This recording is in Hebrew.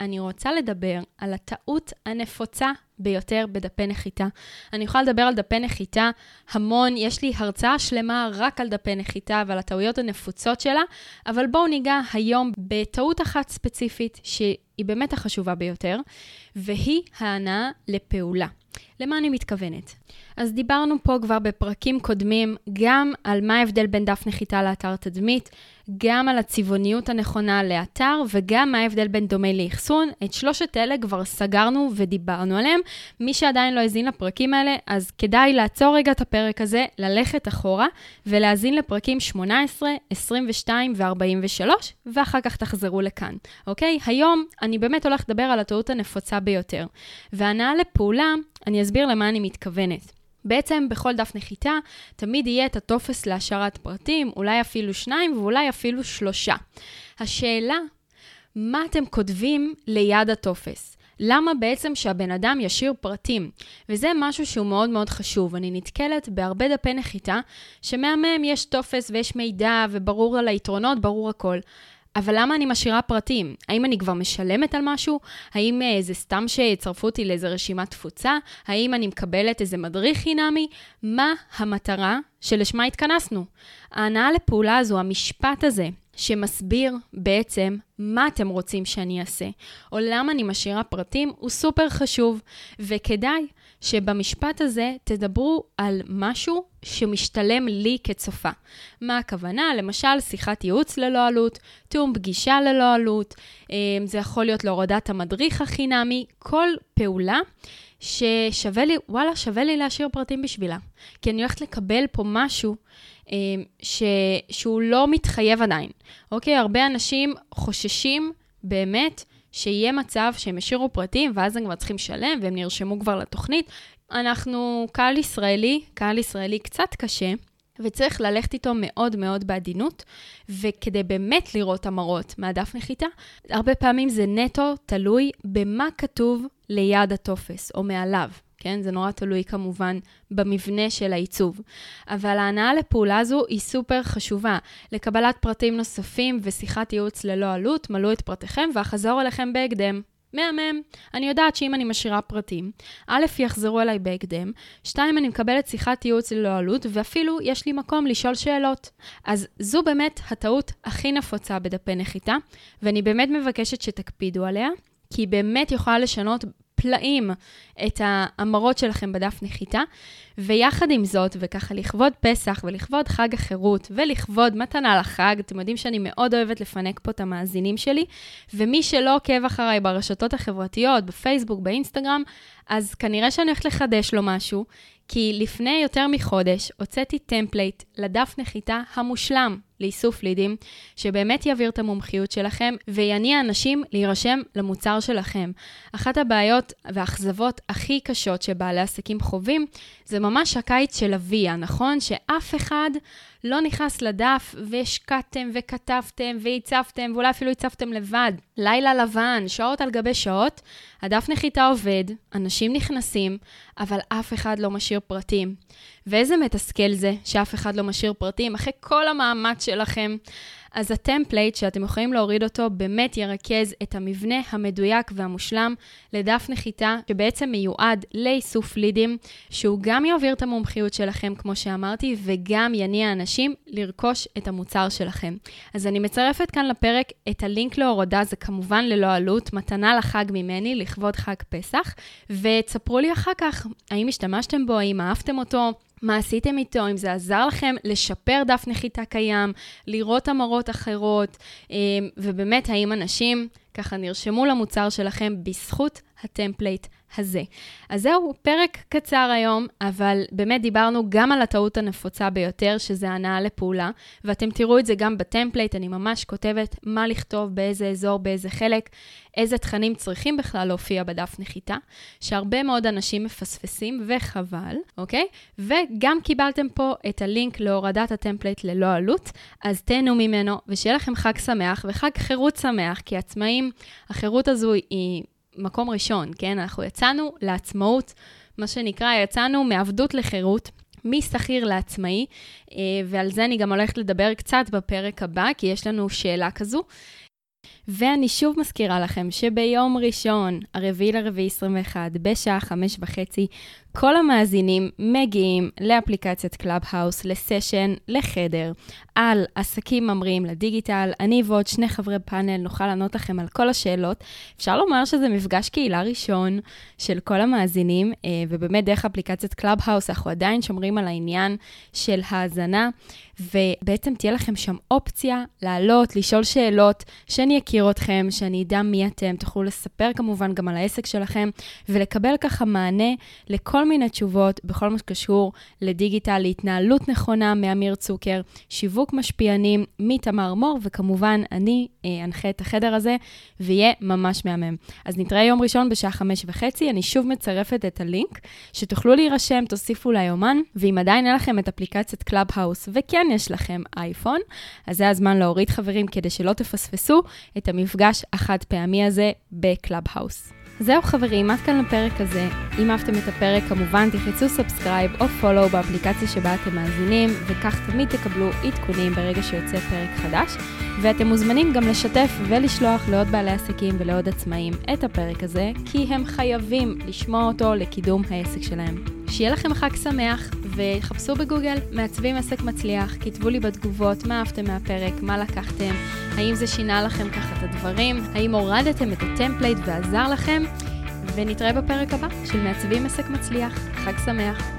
אני רוצה לדבר על הטעות הנפוצה ביותר בדפי נחיתה. אני יכולה לדבר על דפי נחיתה המון, יש לי הרצאה שלמה רק על דפי נחיתה ועל הטעויות הנפוצות שלה, אבל בואו ניגע היום בטעות אחת ספציפית שהיא באמת החשובה ביותר, והיא ההנאה לפעולה. למה אני מתכוונת? אז דיברנו פה כבר בפרקים קודמים גם על מה ההבדל בין דף נחיתה לאתר תדמית, גם על הצבעוניות הנכונה לאתר וגם מה ההבדל בין דומה לאחסון. את שלושת אלה כבר סגרנו ודיברנו עליהם. מי שעדיין לא האזין לפרקים האלה, אז כדאי לעצור רגע את הפרק הזה, ללכת אחורה ולהאזין לפרקים 18, 22 ו-43, ואחר כך תחזרו לכאן, אוקיי? היום אני באמת הולכת לדבר על הטעות הנפוצה ביותר. והנאה לפעולה, אני אסביר למה אני מתכוונת. בעצם בכל דף נחיתה תמיד יהיה את הטופס להשארת פרטים, אולי אפילו שניים ואולי אפילו שלושה. השאלה, מה אתם כותבים ליד הטופס? למה בעצם שהבן אדם ישאיר פרטים? וזה משהו שהוא מאוד מאוד חשוב. אני נתקלת בהרבה דפי נחיתה, שמהמם יש טופס ויש מידע וברור על היתרונות, ברור הכל. אבל למה אני משאירה פרטים? האם אני כבר משלמת על משהו? האם אה, זה סתם שיצרפו אותי לאיזה רשימת תפוצה? האם אני מקבלת איזה מדריך חינמי? מה המטרה שלשמה התכנסנו? ההנאה לפעולה הזו, המשפט הזה, שמסביר בעצם מה אתם רוצים שאני אעשה, או למה אני משאירה פרטים, הוא סופר חשוב, וכדאי שבמשפט הזה תדברו על משהו שמשתלם לי כצופה. מה הכוונה? למשל, שיחת ייעוץ ללא עלות, תיאום פגישה ללא עלות, אה, זה יכול להיות להורדת המדריך החינמי, כל פעולה ששווה לי, וואלה, שווה לי להשאיר פרטים בשבילה. כי אני הולכת לקבל פה משהו אה, ש, שהוא לא מתחייב עדיין. אוקיי? הרבה אנשים חוששים באמת שיהיה מצב שהם השאירו פרטים, ואז הם כבר צריכים לשלם, והם נרשמו כבר לתוכנית. אנחנו קהל ישראלי, קהל ישראלי קצת קשה, וצריך ללכת איתו מאוד מאוד בעדינות, וכדי באמת לראות המראות מהדף נחיתה, הרבה פעמים זה נטו תלוי במה כתוב ליד הטופס או מעליו. כן? זה נורא תלוי כמובן במבנה של העיצוב. אבל ההנאה לפעולה הזו היא סופר חשובה. לקבלת פרטים נוספים ושיחת ייעוץ ללא עלות, מלאו את פרטיכם ואחזור אליכם בהקדם. מהמם. אני יודעת שאם אני משאירה פרטים, א', יחזרו אליי בהקדם, שתיים, אני מקבלת שיחת ייעוץ ללא עלות, ואפילו יש לי מקום לשאול שאלות. אז זו באמת הטעות הכי נפוצה בדפי נחיתה, ואני באמת מבקשת שתקפידו עליה, כי היא באמת יכולה לשנות פלאים את ההמרות שלכם בדף נחיתה, ויחד עם זאת, וככה לכבוד פסח ולכבוד חג החירות ולכבוד מתנה לחג, אתם יודעים שאני מאוד אוהבת לפנק פה את המאזינים שלי, ומי שלא עוקב אחריי ברשתות החברתיות, בפייסבוק, באינסטגרם, אז כנראה שאני הולכת לחדש לו משהו, כי לפני יותר מחודש הוצאתי template לדף נחיתה המושלם לאיסוף לידים, שבאמת יעביר את המומחיות שלכם ויניע אנשים להירשם למוצר שלכם. אחת הבעיות והאכזבות הכי קשות שבעלי עסקים חווים, זה ממש הקיץ של אביה, נכון? שאף אחד לא נכנס לדף והשקעתם וכתבתם והצפתם, ואולי אפילו הצפתם לבד. לילה לבן, שעות על גבי שעות, הדף נחיתה עובד, אנשים נכנסים, אבל אף אחד לא משאיר פרטים. ואיזה מתסכל זה שאף אחד לא משאיר פרטים אחרי כל המאמץ שלכם. אז ה template שאתם יכולים להוריד אותו באמת ירכז את המבנה המדויק והמושלם לדף נחיתה שבעצם מיועד לאיסוף לידים, שהוא גם יעביר את המומחיות שלכם, כמו שאמרתי, וגם יניע אנשים לרכוש את המוצר שלכם. אז אני מצרפת כאן לפרק את הלינק להורדה, זה כמובן ללא עלות, מתנה לחג ממני, לכבוד חג פסח, ותספרו לי אחר כך האם השתמשתם בו, האם אהבתם אותו. מה עשיתם איתו, אם זה עזר לכם לשפר דף נחיתה קיים, לראות המרות אחרות, אה, ובאמת, האם אנשים ככה נרשמו למוצר שלכם בזכות ה template הזה. אז זהו, פרק קצר היום, אבל באמת דיברנו גם על הטעות הנפוצה ביותר, שזה הנעה לפעולה, ואתם תראו את זה גם ב template, אני ממש כותבת מה לכתוב, באיזה אזור, באיזה חלק, איזה תכנים צריכים בכלל להופיע בדף נחיתה, שהרבה מאוד אנשים מפספסים, וחבל, אוקיי? וגם קיבלתם פה את הלינק להורדת ה template ללא עלות, אז תהנו ממנו, ושיהיה לכם חג שמח וחג חירות שמח, כי עצמאים, החירות הזו היא מקום ראשון, כן? אנחנו יצאנו לעצמאות, מה שנקרא, יצאנו מעבדות לחירות. משכיר לעצמאי, אה, ועל זה אני גם הולכת לדבר קצת בפרק הבא, כי יש לנו שאלה כזו. ואני שוב מזכירה לכם שביום ראשון, הרביעי לרביעי 21, בשעה חמש וחצי, כל המאזינים מגיעים לאפליקציית Clubhouse, לסשן, לחדר, על עסקים ממריאים לדיגיטל. אני ועוד שני חברי פאנל נוכל לענות לכם על כל השאלות. אפשר לומר שזה מפגש קהילה ראשון של כל המאזינים, אה, ובאמת דרך אפליקציית Clubhouse אנחנו עדיין שומרים על העניין של האזנה, ובעצם תהיה לכם שם אופציה לעלות, לשאול שאלות, שאני אכיר אתכם, שאני אדע מי אתם, תוכלו לספר כמובן גם על העסק שלכם, ולקבל ככה מענה לכל מיני תשובות בכל מה שקשור לדיגיטל, להתנהלות נכונה מאמיר צוקר, שיווק משפיענים מתמר מור, וכמובן, אני אה, אנחה את החדר הזה, ויהיה ממש מהמם. אז נתראה יום ראשון בשעה חמש וחצי, אני שוב מצרפת את הלינק, שתוכלו להירשם, תוסיפו ליומן, ואם עדיין אין לכם את אפליקציית Clubhouse, וכן יש לכם אייפון, אז זה הזמן להוריד חברים כדי שלא תפספסו את המפגש החד פעמי הזה ב Clubhouse. זהו חברים, עד כאן לפרק הזה. אם אהבתם את הפרק, כמובן תלחצו subscribe או follow באפליקציה שבה אתם מאזינים, וכך תמיד תקבלו עדכונים ברגע שיוצא פרק חדש. ואתם מוזמנים גם לשתף ולשלוח לעוד בעלי עסקים ולעוד עצמאים את הפרק הזה, כי הם חייבים לשמוע אותו לקידום העסק שלהם. שיהיה לכם חג שמח, וחפשו בגוגל מעצבים עסק מצליח, כתבו לי בתגובות מה אהבתם מהפרק, מה לקחתם, האם זה שינה לכם ככה את הדברים, האם הורדתם את ה template ועזר לכם, ונתראה בפרק הבא של מעצבים עסק מצליח. חג שמח.